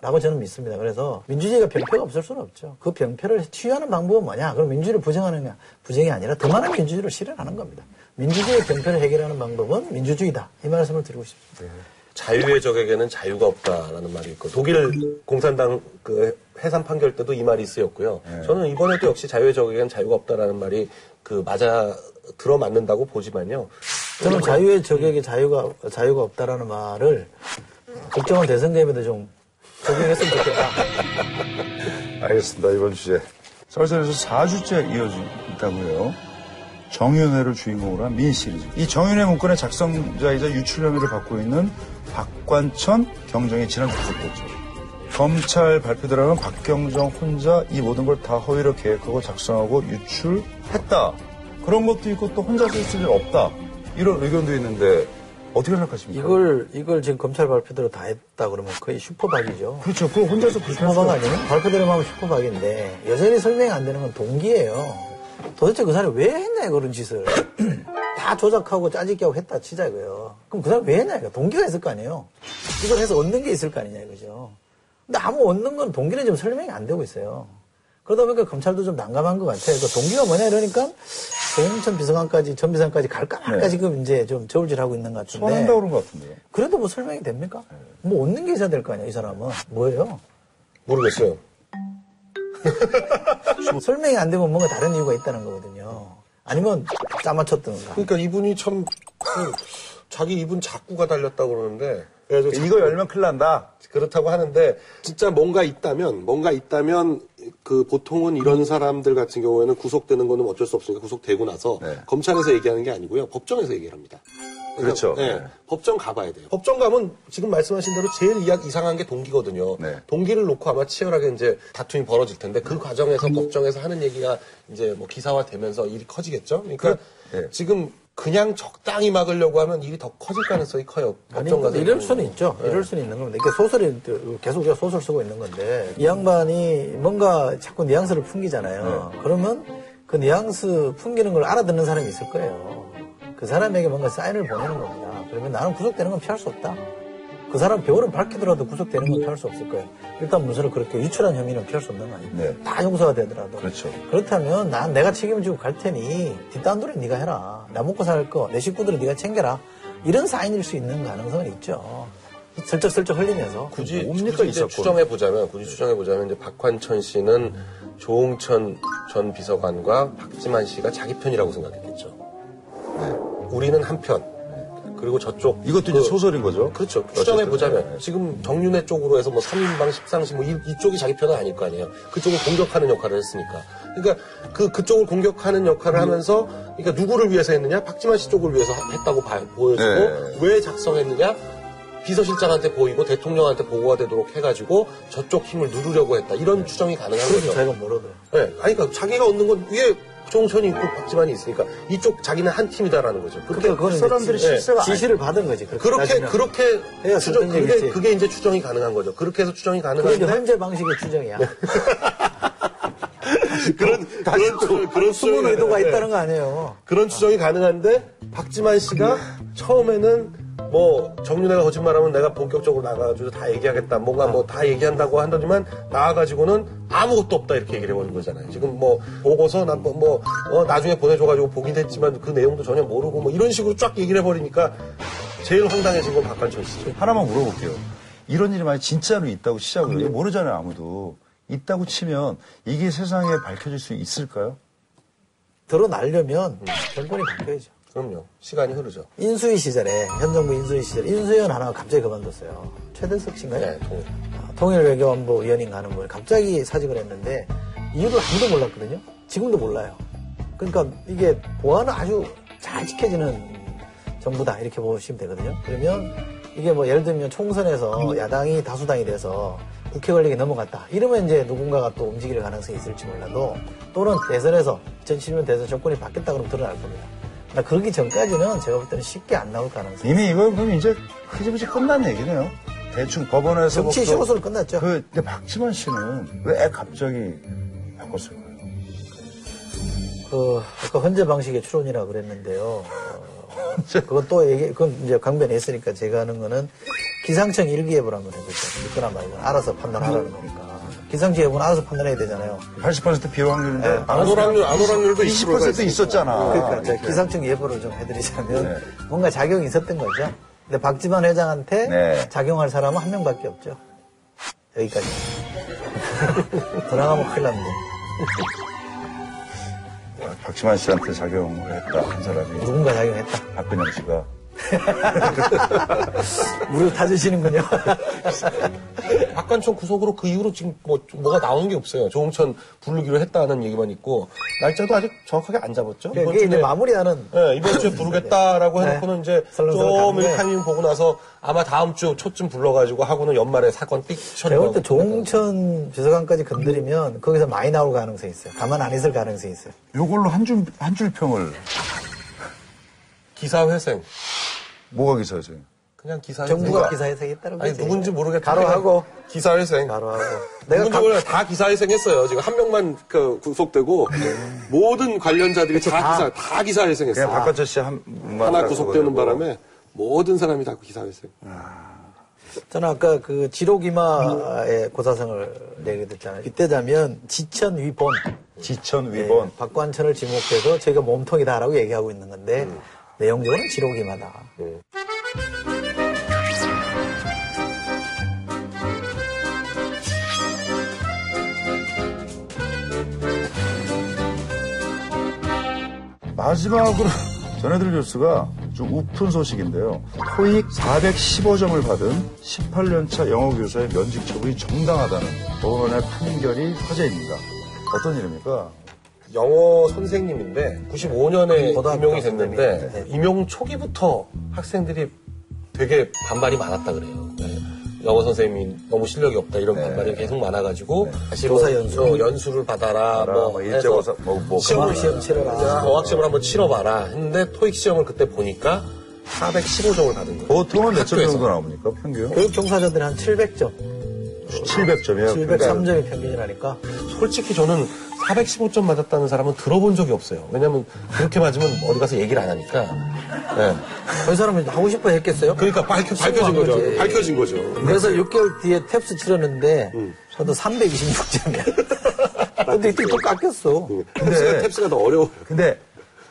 라고 저는 믿습니다. 그래서 민주주의가 병폐가 없을 수는 없죠. 그 병폐를 치유하는 방법은 뭐냐? 그럼 민주주의를 부정하느냐? 부정이 아니라 더 많은 민주주의를 실현하는 겁니다. 민주주의의 병폐를 해결하는 방법은 민주주의다. 이 말씀을 드리고 싶습니다. 자유의 적에게는 자유가 없다라는 말이 있고 독일 공산당 그 해산 판결 때도 이 말이 쓰였고요. 저는 이번에도 역시 자유의 적에게는 자유가 없다라는 말이 그 맞아 들어맞는다고 보지만요. 저는 자유의 적에게 자유가, 자유가 없다라는 말을 국정원 대선 개입에도 좀 적용했으면 좋겠다. [LAUGHS] 알겠습니다 이번 주제 설전에서 4주째 이어지고 있고요 정윤회를 주인공으로 한민 시리즈 이 정윤회 문건의 작성자이자 유출 혐의를 받고 있는 박관천 경정이 지난 구속됐죠 검찰 발표대로는 박경정 혼자 이 모든 걸 다 허위로 계획하고 작성하고 유출했다 그런 것도 있고 또 혼자 쓸일 없다 이런 의견도 있는데 어떻게 생각하십니까? 이걸, 이걸 지금 검찰 발표대로 다 했다 그러면 거의 슈퍼박이죠. 그렇죠 그거 혼자서 그렇게 할 슈퍼박 아니에요? 발표대로 하면 슈퍼박인데 여전히 설명이 안 되는 건 동기예요. 도대체 그 사람이 왜 했냐 그런 짓을 [CLEARS THROAT] 다 조작하고 짜집기 하고 했다 치자 이거요. 그럼 그 사람이 왜 했냐 이거 동기가 있을 거 아니에요. 이걸 해서 얻는 게 있을 거 아니냐 이거죠. 근데 아무 얻는 건 동기는 좀 설명이 안 되고 있어요. 그러다 보니까 검찰도 좀 난감한 것 같아요. 그 동기가 뭐냐 이러니까 조홍천 비서관까지 전 비서관까지 갈까 말까 네. 지금 이제 좀 저울질하고 있는 것 같은데. 소환한다고 그런 것 같은데요. 그래도 뭐 설명이 됩니까? 뭐 얻는 게 있어야 될 거 아니야 이 사람은 뭐예요? 모르겠어요. 설명이 안 되면 뭔가 다른 이유가 있다는 거거든요. 아니면 짜맞췄던가. 그러니까 이분이 참 그, 자기 이분 작구가 달렸다고 그러는데 그래서 이거 열면 큰일 난다. 그렇다고 하는데 진짜 뭔가 있다면 뭔가 있다면 그 보통은 이런 사람들 같은 경우에는 구속되는 거는 어쩔 수 없으니까 구속되고 나서 네. 검찰에서 얘기하는 게 아니고요 법정에서 얘기를 합니다. 그렇죠. 네, 네. 법정 가봐야 돼요. 법정 가면 지금 말씀하신 대로 제일 이상한 게 동기거든요. 네. 동기를 놓고 아마 치열하게 이제 다툼이 벌어질 텐데 그 과정에서 법정에서 하는 얘기가 이제 뭐 기사화 되면서 일이 커지겠죠. 그러니까 그- 네. 지금 그냥 적당히 막으려고 하면 일이 더 커질 가능성이 커요. 법정 가서. 이럴 수는 있죠. 이럴 수는 있는 겁니다. 이게 소설이 계속 우리가 소설 쓰고 있는 건데 이 양반이 뭔가 자꾸 뉘앙스를 풍기잖아요. 그러면 그 뉘앙스 풍기는 걸 알아듣는 사람이 있을 거예요. 그 사람에게 뭔가 사인을 보내는 겁니다. 그러면 나는 구속되는 건 피할 수 없다. 그 사람 배우를 밝히더라도 구속되는 건 피할 수 없을 거예요. 일단 문서를 그렇게 유출한 혐의는 피할 수 없는 거 아니에요. 네. 다 용서가 되더라도. 그렇죠. 그렇다면 난 내가 책임지고 갈 테니 뒷단 도리 네가 해라. 나 먹고 살 거, 내 식구들은 네가 챙겨라. 이런 사인일 수 있는 가능성은 있죠. 슬쩍슬쩍 흘리면서. 굳이, 뭡니까, 굳이 이제? 추정해 보자면, 굳이 추정해 보자면 이제 박환천 씨는 조홍천 전 비서관과 박지만 씨가 자기 편이라고 생각했겠죠. 네. 우리는 한 편. 그리고 저쪽 이것도 이제 그- 소설인 거죠. 그렇죠. 추정해 보자면 네. 지금 정윤회 쪽으로 해서 뭐 3인방, 10상시 뭐 이, 이쪽이 자기 편은 아닐 거 아니에요. 그쪽을 공격하는 역할을 했으니까. 그러니까 그 그쪽을 공격하는 역할을 하면서 그러니까 누구를 위해서 했느냐? 박지만 씨 쪽을 위해서 했다고 봐- 보여주고 네. 왜 작성했느냐? 비서실장한테 보이고 대통령한테 보고가 되도록 해가지고 저쪽 힘을 누르려고 했다. 이런 추정이 가능한 거죠. 저희가 모르더라고요. 네. 아니, 그러니까 자기가 얻는 건 위에 조홍천이 있고 박지만이 있으니까 이쪽 자기는 한 팀이다라는 거죠. 그렇게 그러니까 그거는 사람들이 이제 실세가 지시를 받은 거지. 그렇게, 그렇게. 그렇게 해야 추정 그게. 그게 이제 추정이 가능한 거죠. 그렇게 해서 추정이 그게 가능한데 현재 방식의 추정이야. 그런 그런 그런 숨은 의도가 있다는 거 아니에요. 그런 추정이 가능한데 박지만 씨가 처음에는 뭐 정윤회가 거짓말하면 내가 본격적으로 나가가지고 다 얘기하겠다 뭔가 뭐 다 얘기한다고 한다지만 나와가지고는 아무것도 없다 이렇게 얘기를 해버린 거잖아요 지금 뭐 보고서 난뭐 어, 나중에 보내줘가지고 보긴 했지만 그 내용도 전혀 모르고 뭐 이런 식으로 쫙 얘기를 해버리니까 제일 황당해진 건 박한천 씨죠 하나만 물어볼게요. 이런 일이 만약 진짜로 있다고 시작을 해요. 모르잖아요, 아무도. 있다고 치면 이게 세상에 밝혀질 수 있을까요? 드러나려면 정권이 바뀌어야죠. 그럼요 시간이 흐르죠 인수위 시절에, 현 정부 인수위 시절에 인수위원 하나가 갑자기 그만뒀어요. 최대석 씨인가요? 네, 통일. 아, 통일 외교안보 위원인가 하는 분이 갑자기 사직을 했는데 이유를 아무도 몰랐거든요. 지금도 몰라요. 그러니까 이게 보안은 아주 잘 지켜지는 정부다 이렇게 보시면 되거든요. 그러면 이게 뭐 예를 들면 총선에서 야당이 다수당이 돼서 국회 권력이 넘어갔다. 이러면 이제 누군가가 또 움직일 가능성이 있을지 몰라도 또는 대선에서 2007년 대선 정권이 바뀌었다 그러면 드러날 겁니다. 그러나 그러기 전까지는 제가 볼 때는 쉽게 안 나올 가능성이 이미 이거 그럼 이제 흐지부지 끝난 얘기네요. 대충 법원에서 정치 쇼로서는 끝났죠. 그, 근데 박지만 씨는 왜 갑자기 바꿨을까요? 그 아까 헌재 방식의 추론이라 그랬는데요. 어, 그건 또 얘기, 그건 이제 강변했으니까 제가 하는 거는 기상청 일기예보를 한번 해보죠. 믿거나 말거나 알아서 판단하라는 거니까. 기상청 예보는 알아서 판단해야 되잖아요. 80%비 확률인데 네, 안 오락률 안 오락률도 20% 있었잖아. 그러니까 이렇게. 기상청 예보를 좀 해드리자면 네. 뭔가 작용이 있었던 거죠. 근데 박지만 회장한테 네. 작용할 사람은 한 명밖에 없죠. 여기까지. [LAUGHS] 더 나가면 큰일 납니다. 박지만 씨한테 작용을 했다 한 사람이 누군가 작용했다. 박근영 씨가 [LAUGHS] 물을 타주시는군요. [LAUGHS] 박관총 구속으로 그 이후로 지금 뭐 뭐가 나오는 게 없어요. 조홍천 부르기로 했다는 얘기만 있고 날짜도 아직 정확하게 안 잡았죠. 이번 이게 이제 주에- 마무리하는 네, 이번 주에 부르겠다라고 [LAUGHS] 네. 해놓고는 이제 설렁설렁 좀 타이밍 보고 나서 아마 다음 주 초쯤 불러가지고 하고는 연말에 사건 삑 제가 볼때 처리하고 조홍천 비서관까지 건드리면 거기서 많이 나올 가능성이 있어요. 가만 안 있을 가능성이 있어요. 요걸로 한 줄, 한 줄 평을 기사회생 뭐가 기사세요? 그냥 기사회생. 정부가 기사회생했다는 아니 거지. 누군지 모르겠다. 가로하고 기사회생. 가로하고. 내가 [LAUGHS] 내가 누군지 몰라 다 기사회생했어요. 지금 한 명만 그 구속되고 모든 관련자들이 다, 다. 기사 다 기사회생했어. 그냥 박관철 씨한 하나 구속되는 바람에 모든 사람이 다 기사회생. 저는 아까 그 지록이마의 고사성을 내게 됐잖아요. 이때 자면 지천 위본. 지천 네, 위본. 박관천을 지목해서 저희가 몸통이다라고 얘기하고 있는 건데 내용적으로는 지록이마다. 마지막으로 전해드릴 뉴스가 좀 우픈 소식인데요. 토익 415점을 받은 18년차 영어 교사의 면직 처분이 정당하다는 법원의 판결이 화제입니다. 어떤 일입니까? 영어 선생님인데 95년에 고등학교 임용이 됐는데 선생님. 네. 임용 초기부터 학생들이 되게 반발이 많았다 그래요. 네. 영어 선생님이 너무 실력이 없다 이런 반발이 계속 많아가지고 다시 교사 뭐, 연수. 어, 연수를 받아라 뭐, 뭐 일제고사, 뭐, 뭐 시험을 그만. 시험 치러라. 어학 시험을 한번 치러봐라 했는데 토익 시험을 그때 보니까 415점을 받은 거예요. 보통은 몇 점. 정도 나옵니까, 평균? 교육 종사자들이 한 700점, 700점이에요. 703점이 평균이라니까. 솔직히 저는 415점 맞았다는 사람은 들어본 적이 없어요. 왜냐면 그렇게 맞으면 어디 가서 얘기를 안 하니까. 네. 그 사람은 하고 싶어 했겠어요? 그러니까 밝혀, 밝혀진 신고한 거죠. 거지. 밝혀진 거죠. 그래서 6개월 뒤에 탭스 치렀는데 저도 326점이야. [LAUGHS] 근데 이때 또 깎였어. 탭스가, 탭스가 더 어려워요. 근데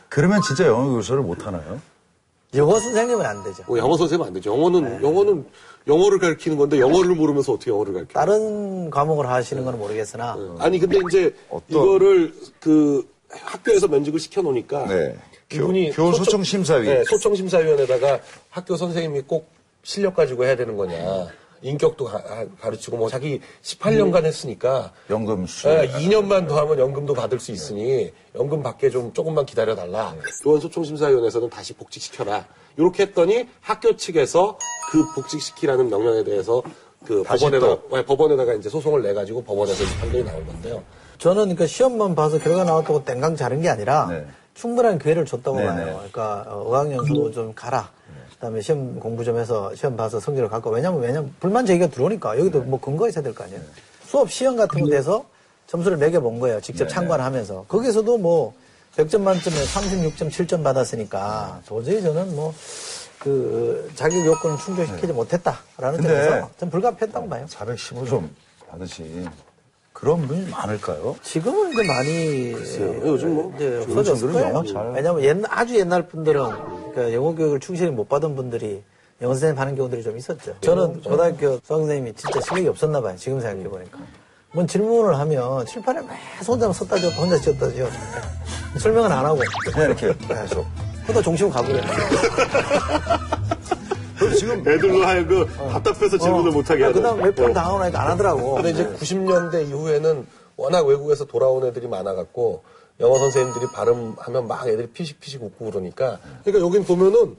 그러면 진짜 영어 교사를 못 하나요? 영어 선생님은 안 되죠. 뭐 영어 선생님 안 되죠. 영어는, 영어는 영어를 가르치는 건데 영어를 모르면서 어떻게 영어를 가르쳐? 다른 과목을 하시는 건 모르겠으나 아니, 근데 이제 어떤- 이거를 그 학교에서 면직을 시켜 놓으니까 네. 이분이 교, 소청- 소청 심사위. 네, 소청 심사위원회다가 학교 선생님이 꼭 실력 가지고 해야 되는 거냐. 인격도 가, 르치고 뭐 자기 18년간 했으니까 연금수. 네, 2년만 더 하면 연금도 받을 수 있으니 연금 받게 좀 조금만 기다려 달라. 교원소 총심사위원회에서는 다시 복직시켜라. 이렇게 했더니 학교 측에서 그 복직시키라는 명령에 대해서 그 다시 법원에다 네, 법원에다가 이제 소송을 내 가지고 법원에서 이 판결이 나온 건데요. 저는 그 시험만 봐서 결과 나왔다고 땡강 자른 게 아니라 네. 충분한 기회를 줬다고 네, 봐요. 네. 그러니까 어, 어학연수 좀 가라. 그다음에 시험 공부 좀 해서 시험 봐서 성적을 갖고 왜냐면 왜냐면 불만 제기가 들어오니까 여기도 뭐 근거가 있어야 될 거 아니에요. 수업 시험 같은 거 돼서 점수를 매겨 본 거예요. 직접 참관을 하면서 거기서도 뭐 100점 만점에 36점 7점 받았으니까 도저히 저는 뭐 그 자격 요건을 충족시키지 못했다라는 근데 점에서 전 불가피했다고 봐요. 415점 받으신 그런 분이 많을까요? 지금은 이제 많이 요즘 뭐 이제 없어졌을 거예요. 왜냐하면 옛날, 아주 옛날 분들은 그러니까 영어 교육을 충실히 못 받은 분들이 영어 선생님 하는 경우들이 좀 있었죠. 저는 고등학교 수학 선생님이 진짜 실력이 없었나 봐요. 지금 생각해 보니까. 뭔 질문을 하면 칠판에 매서 혼자 썼다 지었다 혼자 지었다 지었다 설명은 안 하고 그냥 [LAUGHS] 이렇게 계속. 그러다 종치고 가버려. 그럼 지금 애들로 하여금 답답해서 질문을 못하게 하는. 그다음 몇번 당하고 나니까 안 하더라고. 근데 이제 90년대 이후에는 워낙 외국에서 돌아온 애들이 많아갖고 영어 선생님들이 발음하면 막 애들이 피식피식 웃고 그러니까 그러니까 여긴 보면은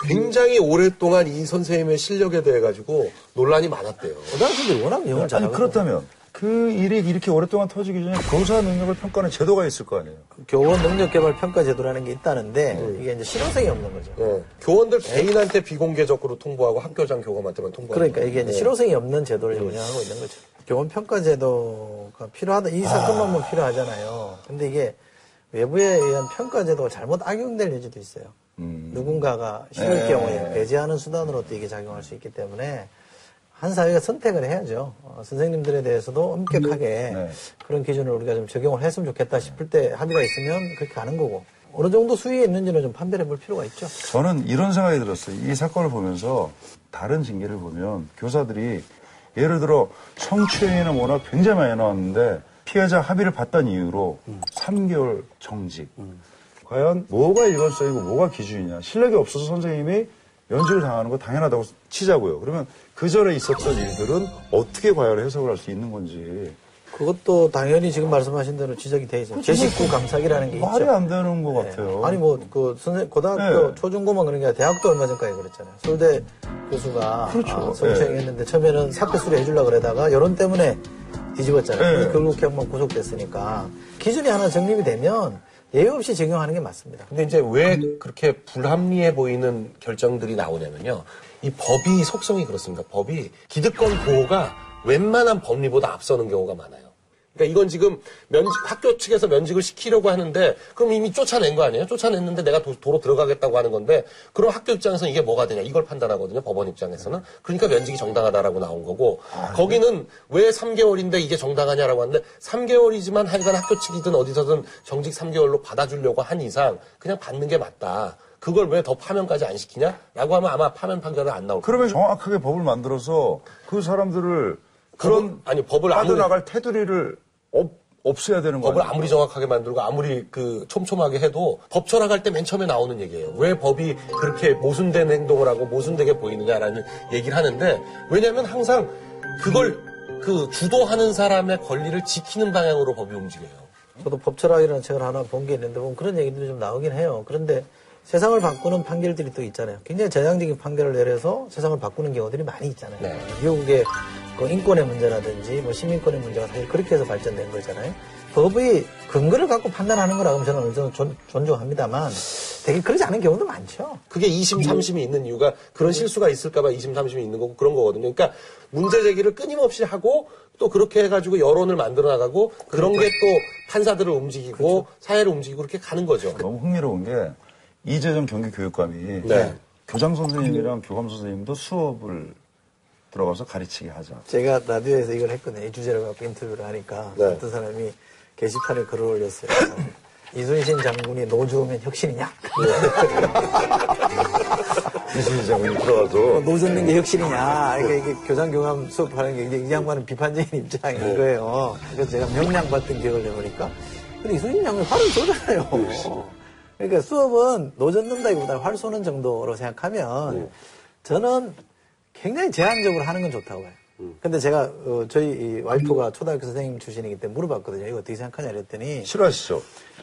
굉장히 오랫동안 이 선생님의 실력에 대해 가지고 논란이 많았대요. 고등학생들이 워낙 영어를 아니 잘하고 그렇다면 그 일이 이렇게 오랫동안 터지기 전에 교사 능력을 평가하는 제도가 있을 거 아니에요? 교원 능력 개발 평가 제도라는 게 있다는데 이게 이제 실효성이 없는 거죠. 어, 교원들 개인한테 비공개적으로 통보하고 학교장 교감한테만 통보하고 그러니까 이게 이제 실효성이 없는 제도를 운영하고 있는 거죠. 교원 평가 제도가 필요하다. 이 사건만 보면 필요하잖아요. 근데 이게 외부에 의한 평가 제도가 잘못 악용될 여지도 있어요. 누군가가 싫을 네. 경우에 배제하는 수단으로 또 이게 작용할 수 있기 때문에 한 사회가 선택을 해야죠. 어, 선생님들에 대해서도 엄격하게 네. 그런 기준을 우리가 좀 적용을 했으면 좋겠다 싶을 때 합의가 있으면 그렇게 가는 거고 어느 정도 수위에 있는지는 좀 판별해 볼 필요가 있죠. 저는 이런 생각이 들었어요. 이 사건을 보면서 다른 징계를 보면 교사들이 예를 들어 성추행이나 뭐나 굉장히 많이 나왔는데 피해자 합의를 봤다는 이유로 3개월 정직. 과연 뭐가 일관성이고 뭐가 기준이냐. 실력이 없어서 선생님이 면직을 당하는 거 당연하다고 치자고요. 그러면 그 전에 있었던 일들은 어떻게 과연 해석을 할 수 있는 건지. 그것도 당연히 지금 말씀하신 대로 지적이 돼 있어요. 제19 감사기라는 게 말이 있죠. 안 되는 것 네. 같아요. 아니 뭐 그 선생 고등학교 네. 초중고만 그런 게 아니라 대학도 얼마 전까지 그랬잖아요. 서울대 교수가 그렇죠. 아, 성추행했는데 처음에는 사표 수리 해주려고 그러다가 여론 때문에 뒤집었잖아요. 네. 결국 경만 구속됐으니까 기준이 하나 정립이 되면 예외 없이 적용하는 게 맞습니다. 근데 이제 왜 그렇게 불합리해 보이는 결정들이 나오냐면요. 이 법이 속성이 그렇습니다. 법이 기득권 보호가 웬만한 법리보다 앞서는 경우가 많아요. 그러니까 이건 지금 면직, 학교 측에서 면직을 시키려고 하는데 그럼 이미 쫓아낸 거 아니에요? 쫓아냈는데 내가 도, 로 들어가겠다고 하는 건데 그럼 학교 입장에서는 이게 뭐가 되냐 이걸 판단하거든요. 법원 입장에서는. 그러니까 면직이 정당하다라고 나온 거고 거기는 왜 3개월인데 이게 정당하냐라고 하는데 3개월이지만 하여간 학교 측이든 어디서든 정직 3개월로 받아주려고 한 이상 그냥 받는 게 맞다. 그걸 왜 더 파면까지 안 시키냐?라고 하면 아마 파면 판결은 안 나올 거예요. 그러면 정확하게 법을 만들어서 그 사람들을 그런 법을- 아니, 법을 빠져나갈 테두리를 없, 없애야 되는 법을 거예요. 아무리 정확하게 만들고 아무리 그 촘촘하게 해도 법 철학할 때 맨 처음에 나오는 얘기예요. 왜 법이 그렇게 모순된 행동을 하고 모순되게 보이느냐라는 얘기를 하는데 왜냐하면 항상 그걸 그 주도하는 사람의 권리를 지키는 방향으로 법이 움직여요. 저도 법 철학이라는 책을 하나 본 게 있는데 보면 그런 얘기들이 좀 나오긴 해요. 그런데 세상을 바꾸는 판결들이 또 있잖아요. 굉장히 전향적인 판결을 내려서 세상을 바꾸는 경우들이 많이 있잖아요. 네. 미국의 그 인권의 문제라든지 뭐 시민권의 문제가 사실 그렇게 해서 발전된 거잖아요. 법의 근거를 갖고 판단하는 거라고 저는 어느 정도 존, 존중합니다만 되게 그러지 않은 경우도 많죠. 그게 2심, 3심이 있는 이유가 그런 실수가 있을까봐 2심, 3심이 있는 거고 그런 거거든요. 그러니까 문제 제기를 끊임없이 하고 또 그렇게 해가지고 여론을 만들어 나가고 그런 게 또 판사들을 움직이고 사회를 움직이고 그렇게 가는 거죠. 너무 흥미로운 게 이재정 경기교육감이 네. 교장 선생님이랑 교감 선생님도 수업을 들어가서 가르치게 하자. 제가 라디오에서 이걸 했거든요. 이 주제를 갖고 인터뷰를 하니까 네. 어떤 사람이 게시판에 글을 올렸어요. [CLEARS THROAT] 이순신 장군이 노 저으면 혁신이냐? [LAUGHS] 이순신 장군이 들어가서 노 젓는 게 혁신이냐? 이게, 이게 교장 교감 수업하는 게 이제 이 양반은 비판적인 [LAUGHS] 입장인 네. 거예요. 그래서 제가 명량 봤던 기억을 내보니까 근데 이순신 장군이 활을 쏘잖아요. 그러니까 수업은 노 젓는다기보다 활 쏘는 정도로 생각하면 네. 저는 굉장히 제한적으로 하는 건 좋다고 해요. 음. 근데 제가 어, 저희 이 와이프가 초등학교 선생님 출신이기 때문에 물어봤거든요. 이거 어떻게 생각하냐 그랬더니 싫어하시죠?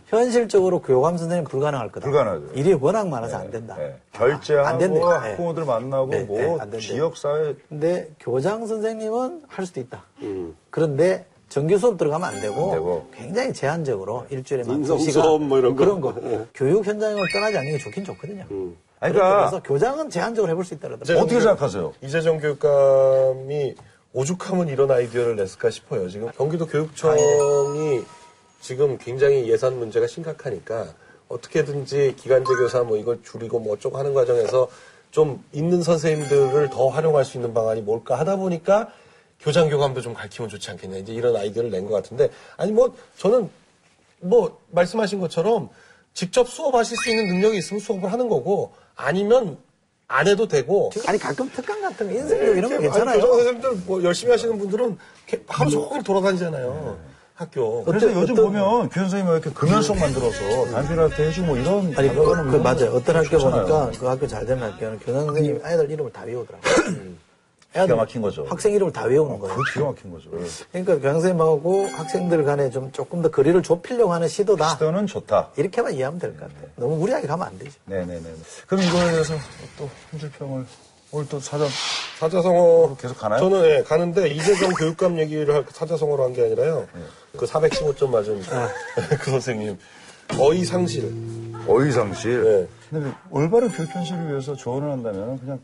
현실적으로 교감 선생님 불가능할 거다. 불가능하죠. 일이 워낙 많아서 안 된다. 네. 아, 결제하고 안 된대. 네. 학부모들 만나고 네, 뭐 네, 안 된대. 지역 사회 근데 교장 선생님은 할 수도 있다. 그런데 정규 수업 들어가면 안 되고, 안 되고. 굉장히 제한적으로 일주일에 막 인성 두 시간 수업 뭐 이런 거. 그런 거. 교육 현장을 떠나지 않는 게 좋긴 좋거든요. 아니, 그래서 그러니까 교장은 제한적으로 해볼 수 있다 그러더라고요. 어떻게 생각하세요? 이재정 교육감이 오죽하면 이런 아이디어를 냈을까 싶어요. 지금 경기도 교육청이 지금 굉장히 예산 문제가 심각하니까 어떻게든지 기간제 교사 뭐 이걸 줄이고 뭐 어쩌고 하는 과정에서 좀 있는 선생님들을 더 활용할 수 있는 방안이 뭘까 하다 보니까 교장 교감도 좀 가르치면 좋지 않겠냐 이제 이런 아이디어를 낸 것 같은데 아니 뭐 저는 뭐 말씀하신 것처럼 직접 수업하실 수 있는 능력이 있으면 수업을 하는 거고 아니면 안 해도 되고 아니 가끔 특강 같은 거 인생교 이런 거 괜찮아요. 교장 선생님들 뭐 열심히 하시는 분들은 하루 종일 돌아다니잖아요. 학교. 그래서 어떤- 요즘 어떤- 보면 교장 선생님이 이렇게 금연속 만들어서 담배한테 해주고 뭐 이런 아니, 그, 가져가는 그거 맞아요. 어떤 학교 좋잖아요. 보니까 그 학교 잘 되는 학교는 교장 선생님이 아이들 이름을 다 외우더라고요. [CLEARS THROAT] 기가 막힌 거죠. 학생 이름을 다 외우는 거예요. 그 기가 막힌 거죠. 그러니까 교장 선생님하고 학생들 간에 좀 조금 더 거리를 좁히려고 하는 시도다. 시도는 좋다. 이렇게만 이해하면 될 것 같아요. 너무 무리하게 가면 안 되죠. 네네네. 그럼 이거에 대해서 또 한 줄 평을 오늘 또 사전 사자성어 계속 가나요? 저는 예, 가는데 이재정 [LAUGHS] 교육감 얘기를 할 사자성어로 한 게 아니라요. 그 415점 맞은 [LAUGHS] 그 선생님 어이상실. 어이상실. 네. 근데 올바른 교육 현실을 위해서 조언을 한다면 그냥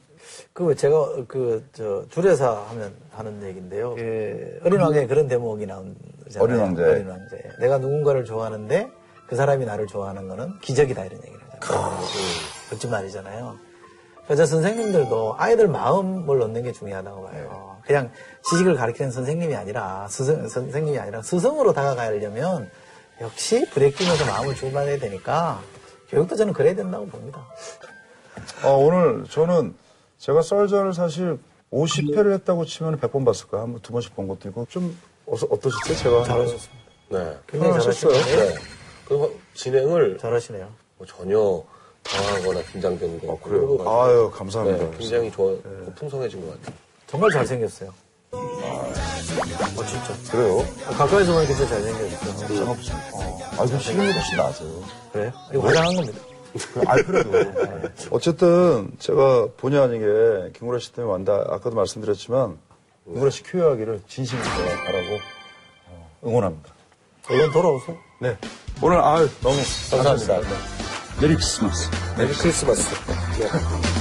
그 제가 그저 줄여서 하면 하는 얘기인데요. 그 어린 왕자에 그런 대목이 나오잖아요. 어린 왕자에. 어린 왕자에. 내가 누군가를 좋아하는데 그 사람이 나를 좋아하는 거는 기적이다 이런 얘기를 하잖아요. 멋진 말이잖아요. 그래서 선생님들도 아이들 마음을 얻는 게 중요하다고 봐요. 그냥 지식을 가르치는 선생님이 아니라 스승, 선생님이 아니라 스승으로 다가가려면 역시 끼면서 마음을 주고받아야 되니까 교육도 저는 그래야 된다고 봅니다. 어, 오늘 저는 제가 썰전을 사실 50회를 했다고 치면 100번 봤을 거예요. 한 번, 두 번씩 본 것도 있고. 좀, 어, 어떠셨어요? 제가. 잘하셨습니다. 네. 굉장히 하셨어요? 잘하시네요. 네. 그 진행을 잘하시네요. 뭐 전혀 당황하거나 긴장되는 거. 아, 그래요? 아유, 감사합니다. 네, 굉장히 좋아, 풍성해진 것 같아요. 정말 잘생겼어요. 어, 진짜. 그래요? 가까이서 보니까 진짜 잘생겼어요. 어. 아, 이거 실력이 훨씬 나아져요. 그래요? 이거 화장한 겁니다. 아, 그래도. 어쨌든, 제가 본의 아니게 김구라 씨 때문에 왔다, 아까도 말씀드렸지만, 김구라 씨 쾌유하기를 진심으로 바라고, 어, 응원합니다. 얼른 돌아오세요. 네. 오늘, 아유, 너무 감사합니다. Merry Christmas. Merry Christmas. 네.